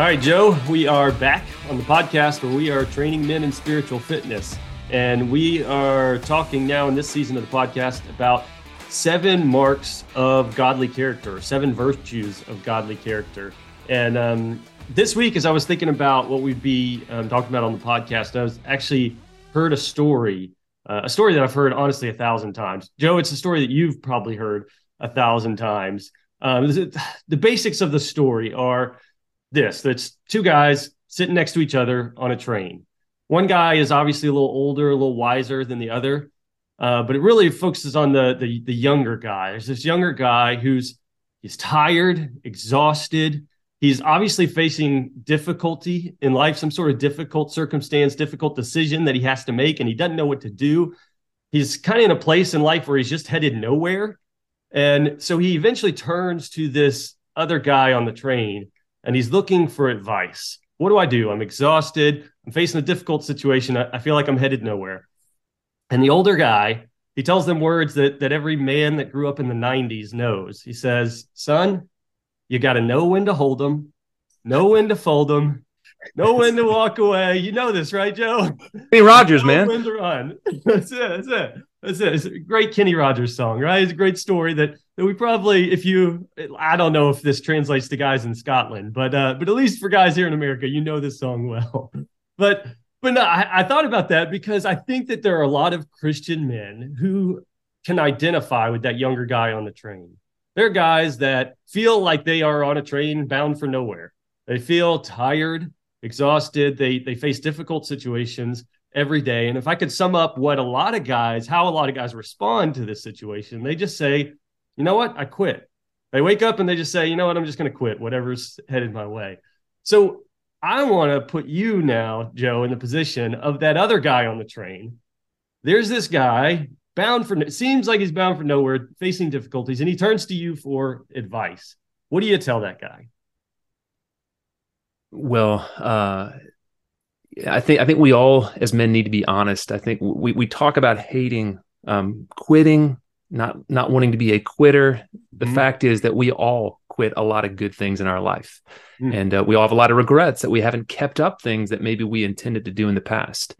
All right, Joe, we are back on the podcast where we are training men in spiritual fitness. And we are talking now in this season of the podcast about seven marks of godly character, seven virtues of godly character. And um, this week, as I was thinking about what we'd be um, talking about on the podcast, I was actually heard a story, uh, a story that I've heard honestly a thousand times. Joe, it's a story that you've probably heard a thousand times. Um, the basics of the story are this: that's two guys sitting next to each other on a train. One guy is obviously a little older, a little wiser than the other, uh, but it really focuses on the, the the younger guy. There's this younger guy who's he's tired, exhausted. He's obviously facing difficulty in life, some sort of difficult circumstance, difficult decision that he has to make, and he doesn't know what to do. He's kind of in a place in life where he's just headed nowhere. And so he eventually turns to this other guy on the train and he's looking for advice. What do I do? I'm exhausted. I'm facing a difficult situation. I, I feel like I'm headed nowhere. And the older guy, he tells them words that, that every man that grew up in the 90s knows. He says, Son, you got to know when to hold them, know when to fold them, know when to walk away. You know this, right, Joe? Kenny Rogers, man. When to run. That's it. That's it. That's it. It's a great Kenny Rogers song, right? It's a great story that, that we probably, if you, I don't know if this translates to guys in Scotland, but uh, but at least for guys here in America, you know this song well. But but no, I, I thought about that because I think that there are a lot of Christian men who can identify with that younger guy on the train they're guys that feel like they are on a train bound for nowhere. They feel tired, exhausted. They they face difficult situations every day. And if I could sum up what a lot of guys, how a lot of guys respond to this situation, they just say, you know what, I quit. They wake up and they just say, you know what, I'm just going to quit whatever's headed my way. So I want to put you now, Joe, in the position of that other guy on the train. There's this guy bound for it seems like he's bound for nowhere, facing difficulties, and he turns to you for advice. What do you tell that guy? Well, uh, I think I think we all as men need to be honest. I think we we talk about hating, um, quitting, not not wanting to be a quitter. The mm-hmm. fact is that we all quit a lot of good things in our life, mm-hmm. and uh, we all have a lot of regrets that we haven't kept up things that maybe we intended to do in the past.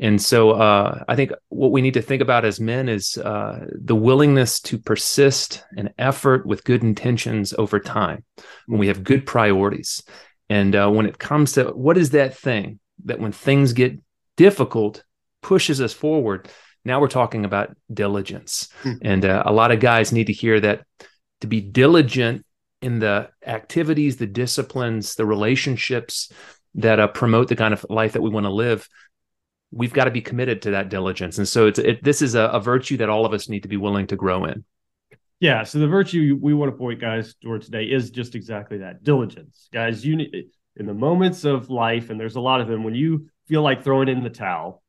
And so uh, I think what we need to think about as men is uh, the willingness to persist and effort with good intentions over time when we have good priorities. And uh, when it comes to what is that thing that when things get difficult pushes us forward, now we're talking about diligence. Mm-hmm. And uh, a lot of guys need to hear that to be diligent in the activities, the disciplines, the relationships that uh, promote the kind of life that we want to live we've got to be committed to that diligence. And so it's it, this is a, a, virtue that all of us need to be willing to grow in. Yeah. So the virtue we want to point guys toward today is just exactly that diligence, guys. You need in the moments of life, and there's a lot of them when you feel like throwing in the towel.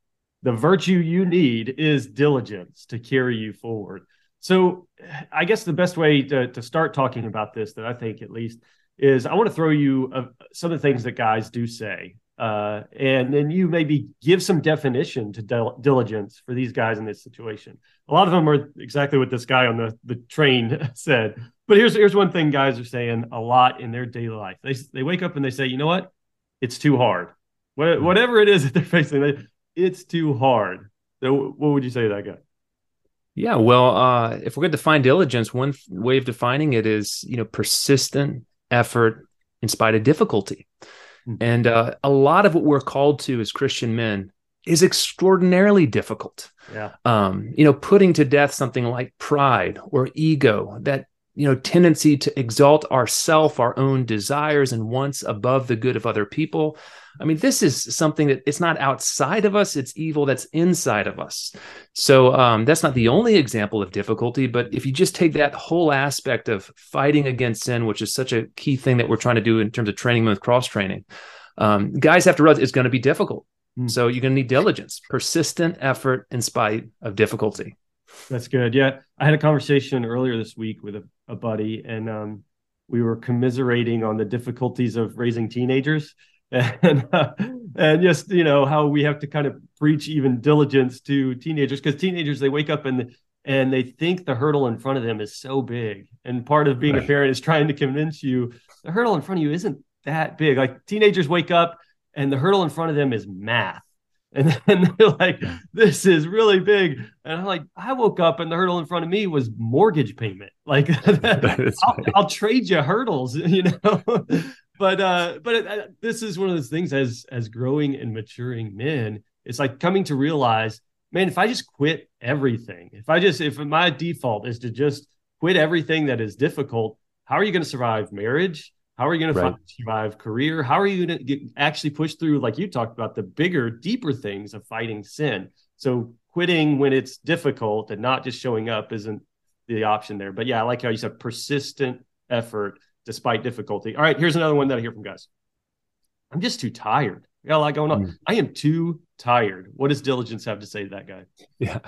The virtue you need is diligence to carry you forward. So, I guess the best way to, to start talking about this, that I think at least, is I want to throw you uh, some of the things that guys do say uh, and then you maybe give some definition to dil- diligence for these guys in this situation. A lot of them are exactly what this guy on the, the train said. But here's here's one thing guys are saying a lot in their daily life. They they wake up and they say, you know what, it's too hard. What, hmm. whatever it is that they're facing, it's too hard. So what would you say to that guy? Yeah, well, uh, if we're going to define diligence, one way of defining it is you know persistent effort in spite of difficulty. Mm-hmm. And uh, a lot of what we're called to as Christian men is extraordinarily difficult. Yeah. Um, you know, putting to death something like pride or ego, that you know tendency to exalt ourself, our own desires and wants above the good of other people. I mean, this is something that it's not outside of us, it's evil that's inside of us. So um, that's not the only example of difficulty, but if you just take that whole aspect of fighting against sin, which is such a key thing that we're trying to do in terms of training with cross training, um, guys have to realize it's going to be difficult. Mm. So you're going to need diligence, persistent effort in spite of difficulty. That's good. Yeah. I had a conversation earlier this week with a, a buddy, and um, we were commiserating on the difficulties of raising teenagers and uh, and just you know how we have to kind of preach even diligence to teenagers because teenagers they wake up and and they think the hurdle in front of them is so big and part of being right. a parent is trying to convince you the hurdle in front of you isn't that big. Like teenagers wake up and the hurdle in front of them is math. And then they're like, this is really big. And I'm like, I woke up and the hurdle in front of me was mortgage payment. Like, I'll, I'll, trade you hurdles, you know? But, uh, but uh, this is one of those things as, as growing and maturing men, it's like coming to realize, man, if I just quit everything, if I just, if my default is to just quit everything that is difficult, how are you going to survive marriage? How are you going right. to survive career? How are you going to actually push through, like you talked about, the bigger, deeper things of fighting sin? So quitting when it's difficult and not just showing up isn't the option there. But yeah, I like how you said persistent effort despite difficulty. All right, here's another one that I hear from guys. I'm just too tired. I got a lot going on. Mm. I am too tired. What does diligence have to say to that guy? Yeah.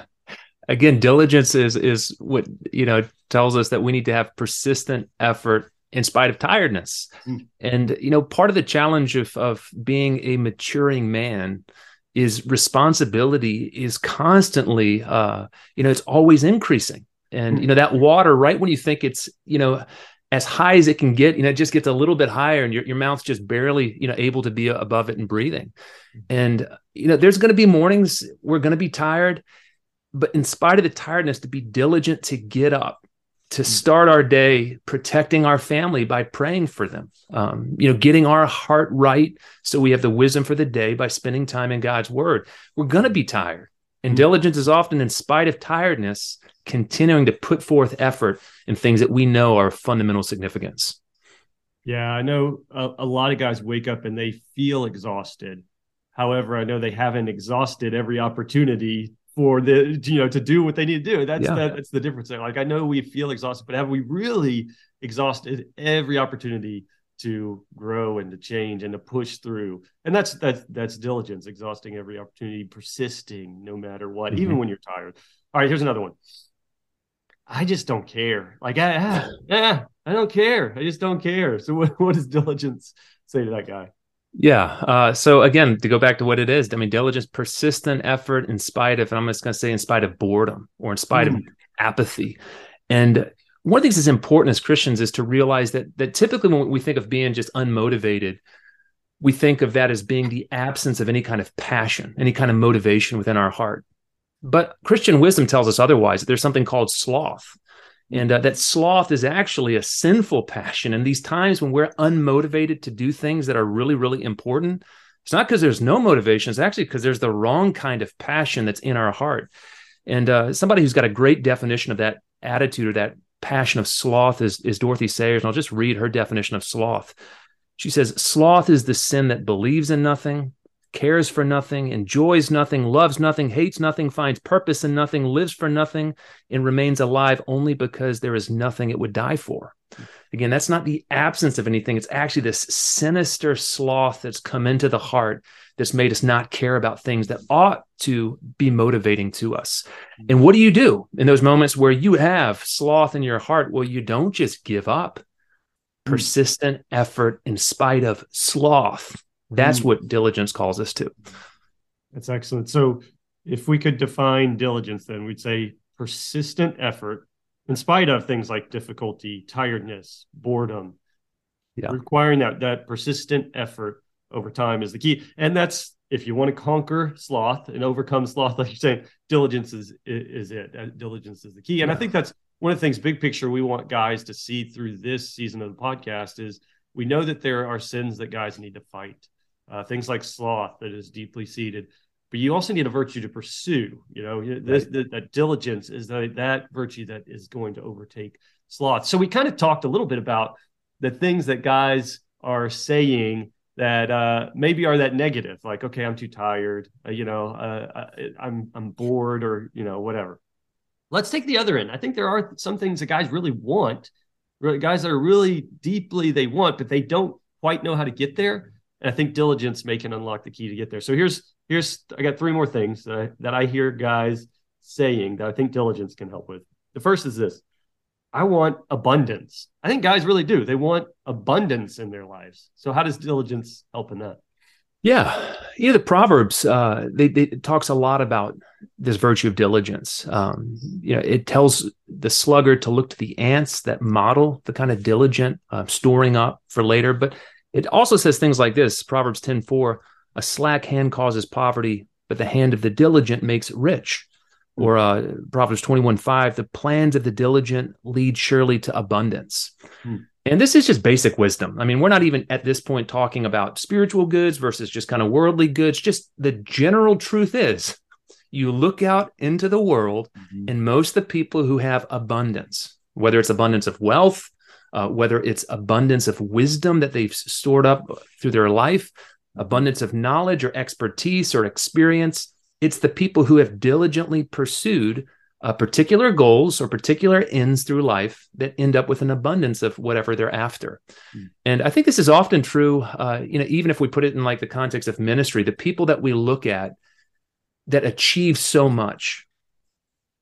Again, diligence is is what you know tells us that we need to have persistent effort in spite of tiredness. Mm. And you know, part of the challenge of of being a maturing man is responsibility is constantly uh you know, it's always increasing. And mm. you know, that water right when you think it's, you know, as high as it can get, you know, it just gets a little bit higher and your, your mouth's just barely, you know, able to be above it and breathing. Mm. And, you know, there's going to be mornings we're going to be tired, but in spite of the tiredness, to be diligent to get up, to hmm. start our day protecting our family by praying for them um, you know getting our heart right so we have the wisdom for the day by spending time in god's word we're going to be tired and mm-hmm. diligence is often in spite of tiredness continuing to put forth effort in things that we know are of fundamental significance yeah i know a, a lot of guys wake up and they feel exhausted however i know they haven't exhausted every opportunity for the you know to do what they need to do. That's yeah. that, that's the difference. Like I know we feel exhausted, but have we really exhausted every opportunity to grow and to change and to push through? And that's that's that's diligence, exhausting every opportunity, persisting no matter what, mm-hmm. even when you're tired. All right, here's another one. I just don't care. Like I, yeah, I don't care. I just don't care. So what, what does diligence say to that guy? Yeah. Uh, so again, to go back to what it is, I mean, diligence, persistent effort in spite of, and I'm just going to say in spite of boredom or in spite mm. of apathy. And one of the things that's important as Christians is to realize that that typically when we think of being just unmotivated, we think of that as being the absence of any kind of passion, any kind of motivation within our heart. But Christian wisdom tells us otherwise. That there's something called sloth. And uh, that sloth is actually a sinful passion. And these times when we're unmotivated to do things that are really, really important, it's not because there's no motivation. It's actually because there's the wrong kind of passion that's in our heart. And uh, somebody who's got a great definition of that attitude or that passion of sloth is, is Dorothy Sayers. And I'll just read her definition of sloth. She says, Sloth is the sin that believes in nothing, cares for nothing, enjoys nothing, loves nothing, hates nothing, finds purpose in nothing, lives for nothing, and remains alive only because there is nothing it would die for. Again, that's not the absence of anything. It's actually this sinister sloth that's come into the heart that's made us not care about things that ought to be motivating to us. And what do you do in those moments where you have sloth in your heart? Well, you don't just give up. Hmm. Persistent effort in spite of sloth that's mm. what diligence calls us to. That's excellent. So, if we could define diligence, then we'd say persistent effort in spite of things like difficulty, tiredness, boredom. Yeah. Requiring that that persistent effort over time is the key. And that's if you want to conquer sloth and overcome sloth, like you're saying, diligence is is it. Uh, diligence is the key. And yeah. I think that's one of the things, big picture, we want guys to see through this season of the podcast is we know that there are sins that guys need to fight uh, things like sloth that is deeply seated. But you also need a virtue to pursue. You know, this, right. that, that diligence is the, that virtue that is going to overtake sloth. So we kind of talked a little bit about the things that guys are saying that uh, maybe are that negative, like okay, I'm too tired, uh, you know, uh, uh I'm I'm bored, or you know, whatever. Let's take the other end. I think there are some things that guys really want, guys that are really deeply they want, but they don't quite know how to get there. And I think diligence may can unlock the key to get there. So here's here's I got three more things that I, that I hear guys saying that I think diligence can help with. The first is this: I want abundance. I think guys really do. They want abundance in their lives. So how does diligence help in that? Yeah, you know the Proverbs. Uh, they, they talks a lot about this virtue of diligence. Um, you know, it tells the sluggard to look to the ants that model the kind of diligent uh, storing up for later. But It also says things like this Proverbs 10 4, a slack hand causes poverty, but the hand of the diligent makes rich. Or uh, Proverbs 21 5, the plans of the diligent lead surely to abundance. Hmm. And this is just basic wisdom. I mean, we're not even at this point talking about spiritual goods versus just kind of worldly goods. Just the general truth is you look out into the world, mm-hmm. and most of the people who have abundance, whether it's abundance of wealth, uh, whether it's abundance of wisdom that they've stored up through their life, abundance of knowledge or expertise or experience, it's the people who have diligently pursued uh, particular goals or particular ends through life that end up with an abundance of whatever they're after. Mm. And I think this is often true, uh, you know, even if we put it in like the context of ministry, the people that we look at that achieve so much,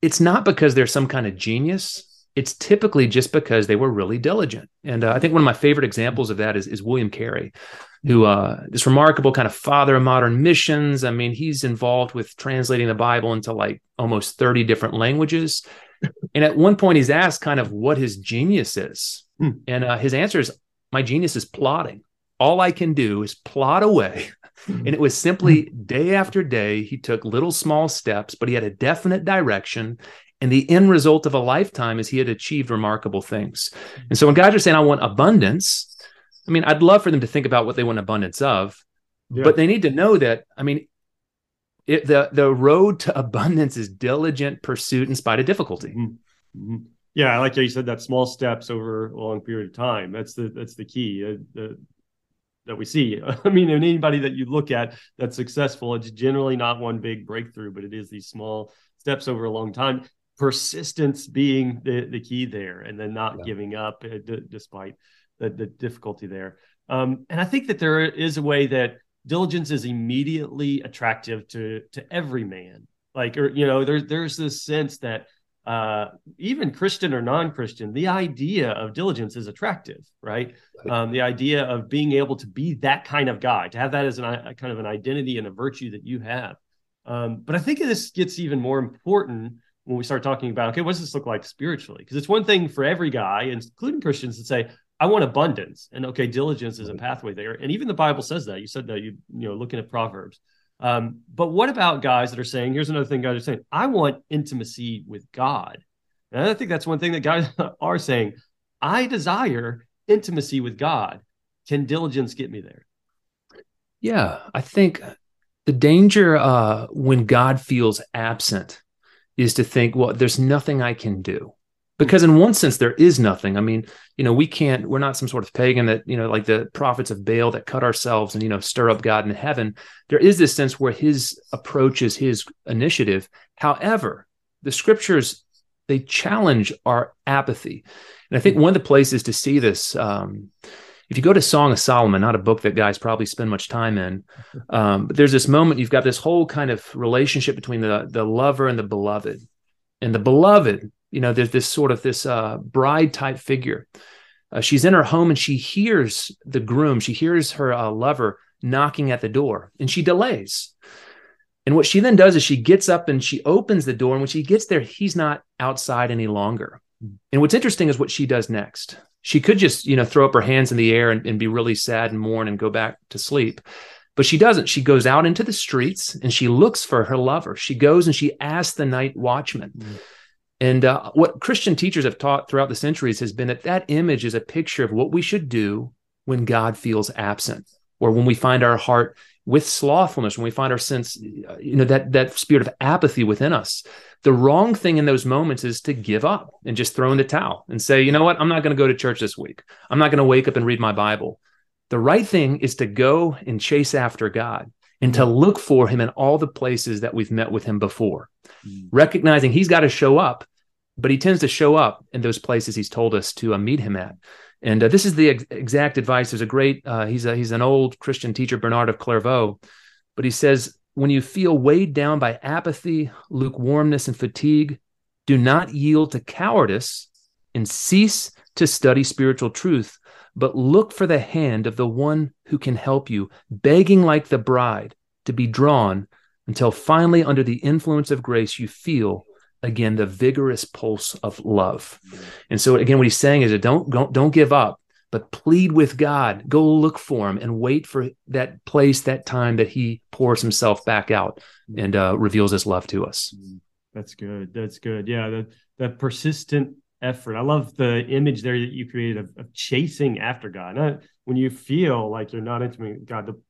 it's not because they're some kind of genius. It's typically just because they were really diligent. And uh, I think one of my favorite examples of that is, is William Carey who uh, this remarkable kind of father of modern missions. I mean, he's involved with translating the Bible into like almost 30 different languages. and at one point, he's asked kind of what his genius is. Hmm. And uh, his answer is, My genius is plodding. All I can do is plod away. Hmm. and it was simply day after day, he took little small steps, but he had a definite direction. And the end result of a lifetime is he had achieved remarkable things. And so when guys are saying, I want abundance, I mean, I'd love for them to think about what they want abundance of, yeah. but they need to know that. I mean, it, the the road to abundance is diligent pursuit in spite of difficulty. Mm-hmm. mm-hmm. Yeah, I like how you said that small steps over a long period of time. That's the that's the key uh, the, that we see. I mean, anybody that you look at that's successful, it's generally not one big breakthrough, but it is these small steps over a long time. Persistence being the the key there, and then not yeah. giving up uh, d- despite the, the difficulty there. Um, and I think that there is a way that diligence is immediately attractive to to every man. Like, or you know, there's there's this sense that uh, even Christian or non-Christian, the idea of diligence is attractive, right? Um, the idea of being able to be that kind of guy, to have that as an, a kind of an identity and a virtue that you have. Um, but I think this gets even more important when we start talking about, okay, what does this look like spiritually? Because it's one thing for every guy, including Christians, to say, I want abundance. And okay, diligence is a pathway there. And even the Bible says that. You said that you you know looking at Proverbs. Um, but what about guys that are saying, here's another thing guys are saying, I want intimacy with God. And I think that's one thing that guys are saying. I desire intimacy with God. Can diligence get me there? Yeah, I think the danger uh, when God feels absent is to think, well, there's nothing I can do. Because in one sense there is nothing. I mean you know we can't we're not some sort of pagan that you know like the prophets of baal that cut ourselves and you know stir up god in heaven. There is this sense where his approach is his initiative. However the scriptures they challenge our apathy. And i think one of the places to see this um, if you go to song of solomon not a book that guys probably spend much time in um, but there's this moment you've got this whole kind of relationship between the the lover and the beloved. And the beloved you know there's this sort of this uh, bride type figure. Uh, she's in her home and she hears the groom she hears her uh, lover knocking at the door and she delays. And what she then does is she gets up and she opens the door. And when she gets there he's not outside any longer. And what's interesting is what she does next she could just you know throw up her hands in the air and, and be really sad and mourn and go back to sleep but she doesn't. She goes out into the streets and she looks for her lover. She goes and she asks the night watchman. Mm. And uh, what Christian teachers have taught throughout the centuries has been that that image is a picture of what we should do when God feels absent, or when we find our heart with slothfulness, when we find our sense, you know, that that spirit of apathy within us. The wrong thing in those moments is to give up and just throw in the towel and say, you know what, I'm not going to go to church this week. I'm not going to wake up and read my Bible. The right thing is to go and chase after God and to look for him in all the places that we've met with him before, mm. recognizing he's got to show up but he tends to show up in those places he's told us to uh, meet him at. And uh, this is the ex- exact advice. There's a great, uh, he's, a, he's an old Christian teacher, Bernard of Clairvaux, but he says, when you feel weighed down by apathy, lukewarmness, and fatigue, do not yield to cowardice and cease to study spiritual truth, but look for the hand of the one who can help you, begging like the bride to be drawn until finally, under the influence of grace, you feel again the vigorous pulse of love. And so again, what he's saying is that don't don't don't give up. but plead with God. Go look for him and wait for that place, that time that he pours himself back out and uh, reveals his love to us. Mm, that's good. That's good. Yeah, that that persistent effort. I love the image there that you created of, of chasing after God. Not, when you feel like you're not intimate with God, the,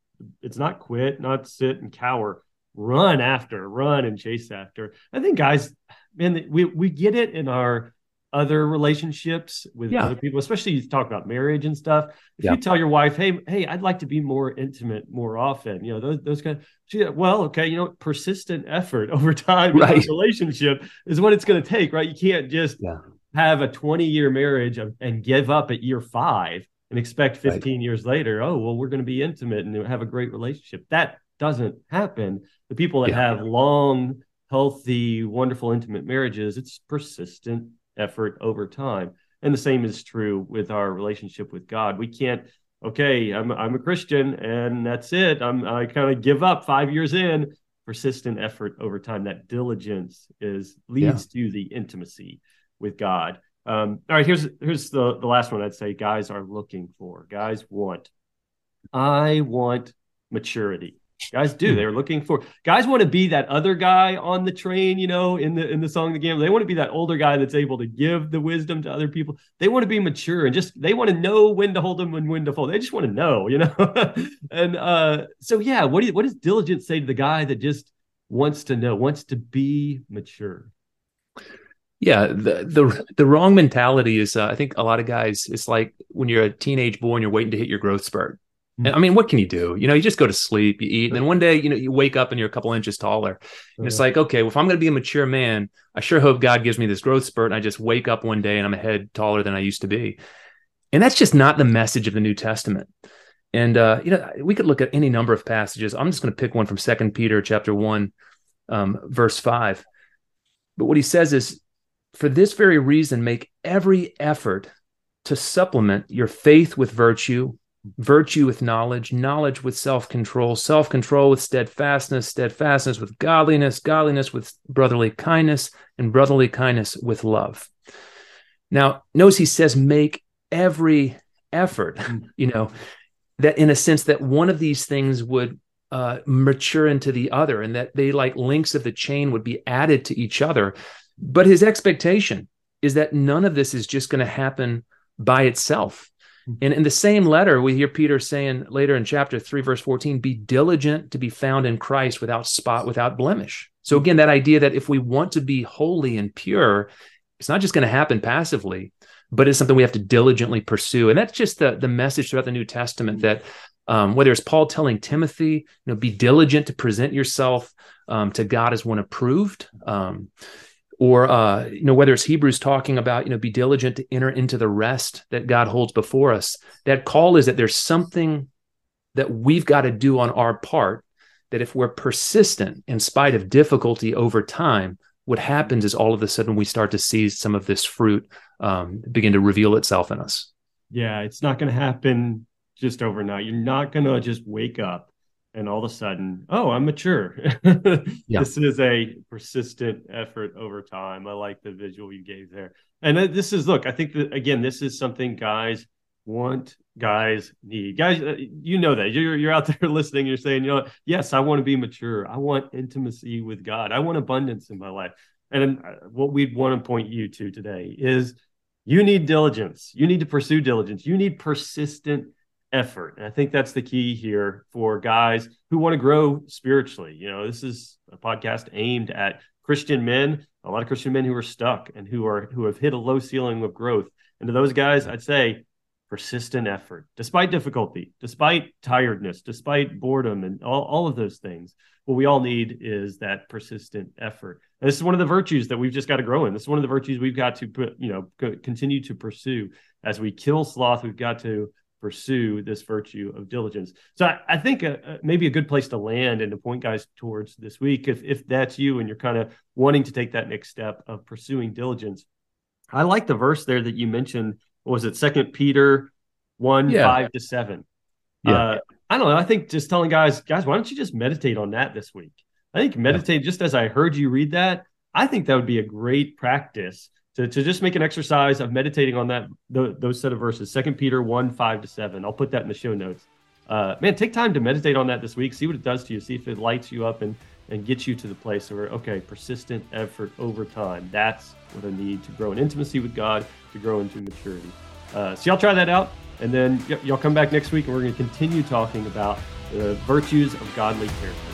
it's not quit, not sit and cower. Run after, run and chase after. I think guys, man, we we get it in our other relationships with yeah. other people, especially you talk about marriage and stuff. If yeah. you tell your wife, "Hey, hey, I'd like to be more intimate more often," you know those those kind. Of, she, well, okay, you know, persistent effort over time right. relationship is what it's going to take, right? You can't just yeah. have a twenty year marriage and give up at year five and expect fifteen right. years later, oh well, we're going to be intimate and have a great relationship. That doesn't happen. The people that have long, healthy, wonderful, intimate marriages, it's persistent effort over time. And the same is true with our relationship with God. We can't, okay, I'm I'm a Christian and that's it. I'm I kind of give up five years in. Persistent effort over time, that diligence is leads yeah. to the intimacy with God. Um, all right, here's here's the the last one I'd say guys are looking for. Guys want. I want maturity. Guys do. Hmm. They're looking for guys want to be that other guy on the train, you know, in the in the song the game. They want to be that older guy that's able to give the wisdom to other people. They want to be mature and just they want to know when to hold them and when to fold. They just want to know, you know. and uh so yeah, what do you, what does diligence say to the guy that just wants to know, wants to be mature? Yeah, the the the wrong mentality is uh, I think a lot of guys it's like when you're a teenage boy and you're waiting to hit your growth spurt and, I mean, what can you do? You know, you just go to sleep, you eat, and then one day, you know, you wake up and you're a couple inches taller. And it's like, okay, well, if I'm going to be a mature man, I sure hope God gives me this growth spurt. And I just wake up one day and I'm a head taller than I used to be. And that's just not the message of the New Testament. And uh, you know, we could look at any number of passages. I'm just going to pick one from Second Peter chapter one, um, verse five. But what he says is, for this very reason, make every effort to supplement your faith with virtue virtue with knowledge, knowledge with self control, self control with steadfastness, steadfastness with godliness, godliness with brotherly kindness, and brotherly kindness with love. Now, notice he says, make every effort, mm. you know, that in a sense that one of these things would uh, mature into the other and that they, like links of the chain, would be added to each other. But his expectation is that none of this is just going to happen by itself and in the same letter, we hear Peter saying later in chapter 3, verse 14, be diligent to be found in Christ without spot, without blemish. So, again, that idea that if we want to be holy and pure, it's not just going to happen passively, but it's something we have to diligently pursue. And that's just the, the message throughout the New Testament that um, whether it's Paul telling Timothy, you know, be diligent to present yourself um, to God as one approved. Um, or uh, you know whether it's hebrews talking about you know be diligent to enter into the rest that god holds before us that call is that there's something that we've got to do on our part that if we're persistent in spite of difficulty over time what happens is all of a sudden we start to see some of this fruit um, begin to reveal itself in us. Yeah it's not going to happen just overnight. You're not going to just wake up and all of a sudden, oh, I'm mature. yeah. This is a persistent effort over time. I like the visual you gave there. And this is, look, I think that, again, this is something guys want, guys need. Guys, uh, you know that. You're, you're out there listening. You're saying, you know, yes, I want to be mature. I want intimacy with God. I want abundance in my life. And uh, what we'd want to point you to today is you need diligence. You need to pursue diligence. You need persistent effort. And I think that's the key here for guys who want to grow spiritually. You know, this is a podcast aimed at Christian men, a lot of Christian men who are stuck and who are who have hit a low ceiling of growth. And to those guys, I'd say persistent effort, despite difficulty, despite tiredness, despite boredom, and all, all of those things. What we all need is that persistent effort. And this is one of the virtues that we've just got to grow in. This is one of the virtues we've got to put, you know, continue to pursue as we kill sloth. We've got to pursue this virtue of diligence. So I, I think a, a, maybe a good place to land and to point guys towards this week, if if that's you and you're kind of wanting to take that next step of pursuing diligence. I like the verse there that you mentioned. was it Second Peter one yeah. five to seven? Yeah. Uh, I don't know. I think just telling guys, guys, why don't you just meditate on that this week? I think meditate yeah. just as I heard you read that. I think that would be a great practice to, to just make an exercise of meditating on that those set of verses, Second Peter 1, 5 to 7. I'll put that in the show notes. Uh, man, take time to meditate on that this week. See what it does to you. See if it lights you up and, and gets you to the place where, okay, persistent effort over time. That's what I need to grow in intimacy with God, to grow into maturity. Uh, so y'all try that out. And then y- y'all come back next week and we're going to continue talking about the virtues of godly character.